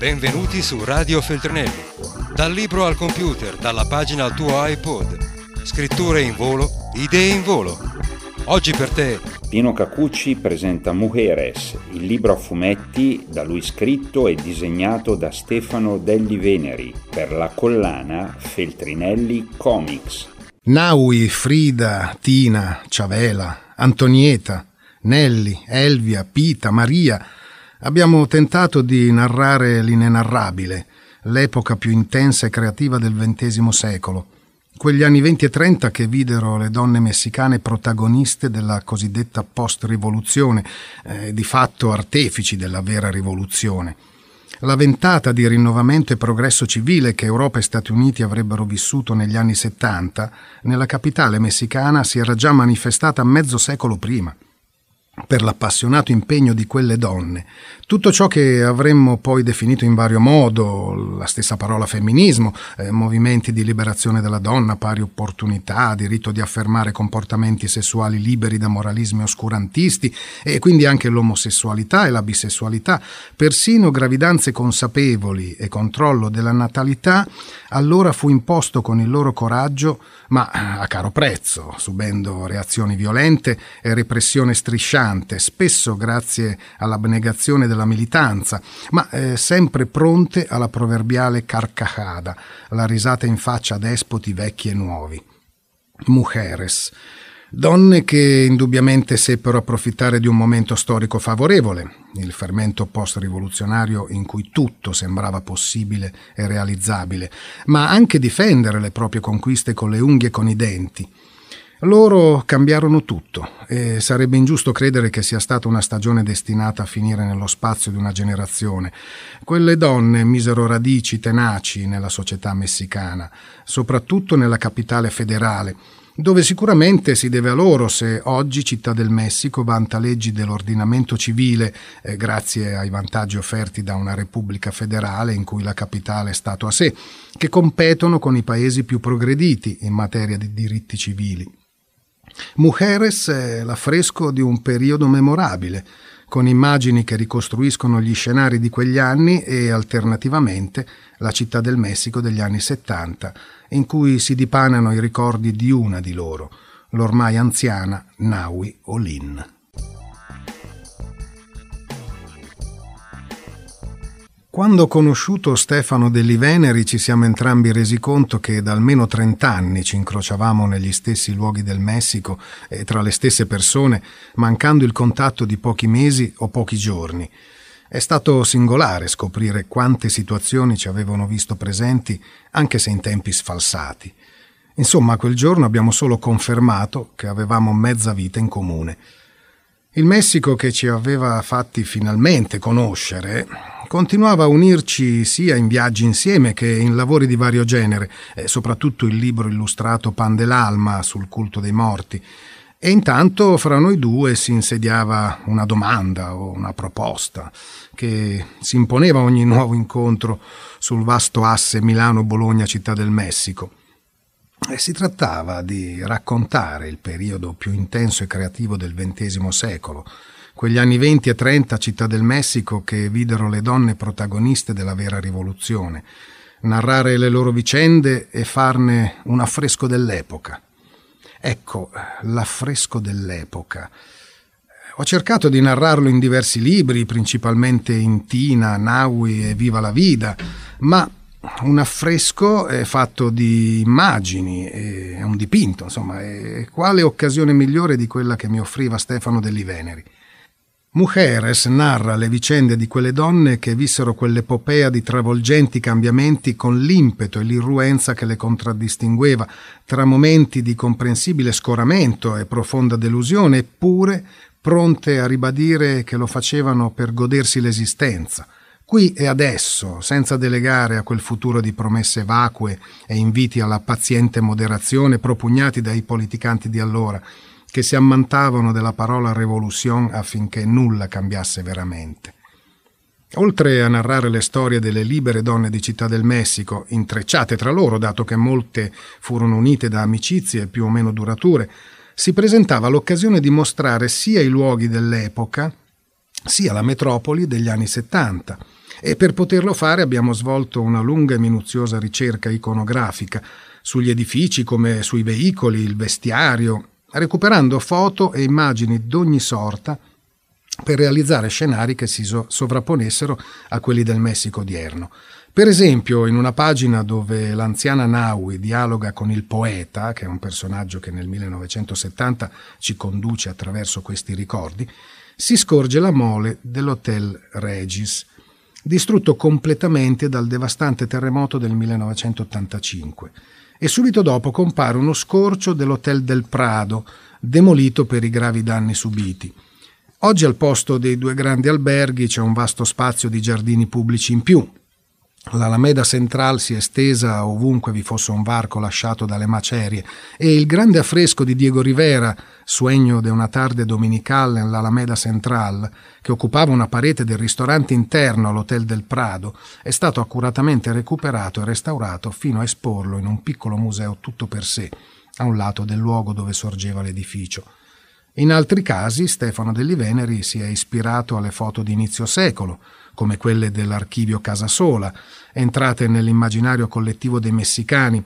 Benvenuti su Radio Feltrinelli. Dal libro al computer, dalla pagina al tuo iPod. Scritture in volo, idee in volo. Oggi per te. Pino Cacucci presenta Mujeres, il libro a fumetti da lui scritto e disegnato da Stefano Delli Veneri per la collana Feltrinelli Comics. Naui, Frida, Tina, Ciavela, Antonieta, Nelli, Elvia, Pita, Maria abbiamo tentato di narrare l'inenarrabile, l'epoca più intensa e creativa del XX secolo, quegli anni 20 e 30 che videro le donne messicane protagoniste della cosiddetta post-rivoluzione, eh, di fatto artefici della vera rivoluzione. La ventata di rinnovamento e progresso civile che Europa e Stati Uniti avrebbero vissuto negli anni 70, nella capitale messicana si era già manifestata mezzo secolo prima per l'appassionato impegno di quelle donne. Tutto ciò che avremmo poi definito in vario modo, la stessa parola femminismo, eh, movimenti di liberazione della donna, pari opportunità, diritto di affermare comportamenti sessuali liberi da moralismi oscurantisti e quindi anche l'omosessualità e la bisessualità, persino gravidanze consapevoli e controllo della natalità, allora fu imposto con il loro coraggio, ma a caro prezzo, subendo reazioni violente e repressione strisciante militante, spesso grazie all'abnegazione della militanza, ma eh, sempre pronte alla proverbiale carcajada, la risata in faccia a despoti vecchi e nuovi. Mujeres. Donne che indubbiamente seppero approfittare di un momento storico favorevole, il fermento post-rivoluzionario in cui tutto sembrava possibile e realizzabile, ma anche difendere le proprie conquiste con le unghie e con i denti. Loro cambiarono tutto e sarebbe ingiusto credere che sia stata una stagione destinata a finire nello spazio di una generazione. Quelle donne misero radici tenaci nella società messicana, soprattutto nella capitale federale, dove sicuramente si deve a loro se oggi Città del Messico vanta leggi dell'ordinamento civile eh, grazie ai vantaggi offerti da una repubblica federale in cui la capitale è stato a sé, che competono con i paesi più progrediti in materia di diritti civili. Mujeres è l'affresco di un periodo memorabile, con immagini che ricostruiscono gli scenari di quegli anni e alternativamente la città del Messico degli anni 70, in cui si dipanano i ricordi di una di loro, l'ormai anziana Naui Olin. Quando ho conosciuto Stefano Delli Veneri ci siamo entrambi resi conto che da almeno trent'anni ci incrociavamo negli stessi luoghi del Messico e tra le stesse persone, mancando il contatto di pochi mesi o pochi giorni. È stato singolare scoprire quante situazioni ci avevano visto presenti, anche se in tempi sfalsati. Insomma, quel giorno abbiamo solo confermato che avevamo mezza vita in comune. Il Messico che ci aveva fatti finalmente conoscere continuava a unirci sia in viaggi insieme che in lavori di vario genere, eh, soprattutto il libro illustrato Pan dell'Alma sul culto dei morti. E intanto fra noi due si insediava una domanda o una proposta che si imponeva ogni nuovo incontro sul vasto asse Milano-Bologna Città del Messico. E si trattava di raccontare il periodo più intenso e creativo del XX secolo, quegli anni 20 e 30 Città del Messico che videro le donne protagoniste della vera rivoluzione, narrare le loro vicende e farne un affresco dell'epoca. Ecco, l'affresco dell'epoca. Ho cercato di narrarlo in diversi libri, principalmente in Tina, Naui e Viva la Vida, ma un affresco è fatto di immagini, è un dipinto, insomma, quale occasione migliore di quella che mi offriva Stefano Delli Veneri? Mujeres narra le vicende di quelle donne che vissero quell'epopea di travolgenti cambiamenti con l'impeto e l'irruenza che le contraddistingueva, tra momenti di comprensibile scoramento e profonda delusione, eppure pronte a ribadire che lo facevano per godersi l'esistenza, qui e adesso, senza delegare a quel futuro di promesse vacue e inviti alla paziente moderazione propugnati dai politicanti di allora, che si ammantavano della parola revolution affinché nulla cambiasse veramente. Oltre a narrare le storie delle libere donne di Città del Messico, intrecciate tra loro, dato che molte furono unite da amicizie più o meno durature, si presentava l'occasione di mostrare sia i luoghi dell'epoca, sia la metropoli degli anni 70, E per poterlo fare abbiamo svolto una lunga e minuziosa ricerca iconografica sugli edifici come sui veicoli, il vestiario, recuperando foto e immagini d'ogni sorta per realizzare scenari che si sovrapponessero a quelli del Messico odierno. Per esempio, in una pagina dove l'anziana Naui dialoga con il poeta, che è un personaggio che nel 1970 ci conduce attraverso questi ricordi, si scorge la mole dell'Hotel Regis, distrutto completamente dal devastante terremoto del 1985 e subito dopo compare uno scorcio dell'Hotel del Prado, demolito per i gravi danni subiti. Oggi al posto dei due grandi alberghi c'è un vasto spazio di giardini pubblici in più. L'Alameda Central si è estesa ovunque vi fosse un varco lasciato dalle macerie e il grande affresco di Diego Rivera, Sueño de una tarde dominical nell'Alameda Central, che occupava una parete del ristorante interno all'Hotel del Prado, è stato accuratamente recuperato e restaurato fino a esporlo in un piccolo museo tutto per sé, a un lato del luogo dove sorgeva l'edificio. In altri casi Stefano degli Veneri si è ispirato alle foto di inizio secolo, come quelle dell'archivio Casasola, entrate nell'immaginario collettivo dei messicani,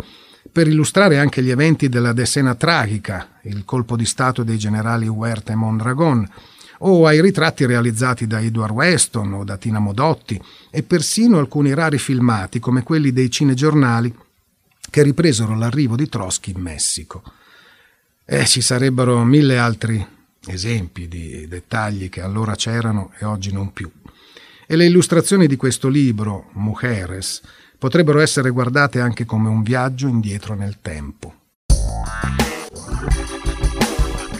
per illustrare anche gli eventi della Decena Tragica, il colpo di Stato dei generali Huerta e Mondragon, o ai ritratti realizzati da Edward Weston o da Tina Modotti, e persino alcuni rari filmati come quelli dei cinegiornali che ripresero l'arrivo di Trotsky in Messico. E ci sarebbero mille altri esempi di dettagli che allora c'erano e oggi non più e le illustrazioni di questo libro, Mujeres, potrebbero essere guardate anche come un viaggio indietro nel tempo.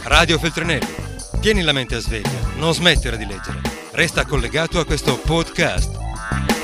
Radio Feltrinelli, tieni la mente a sveglia, non smettere di leggere. Resta collegato a questo podcast.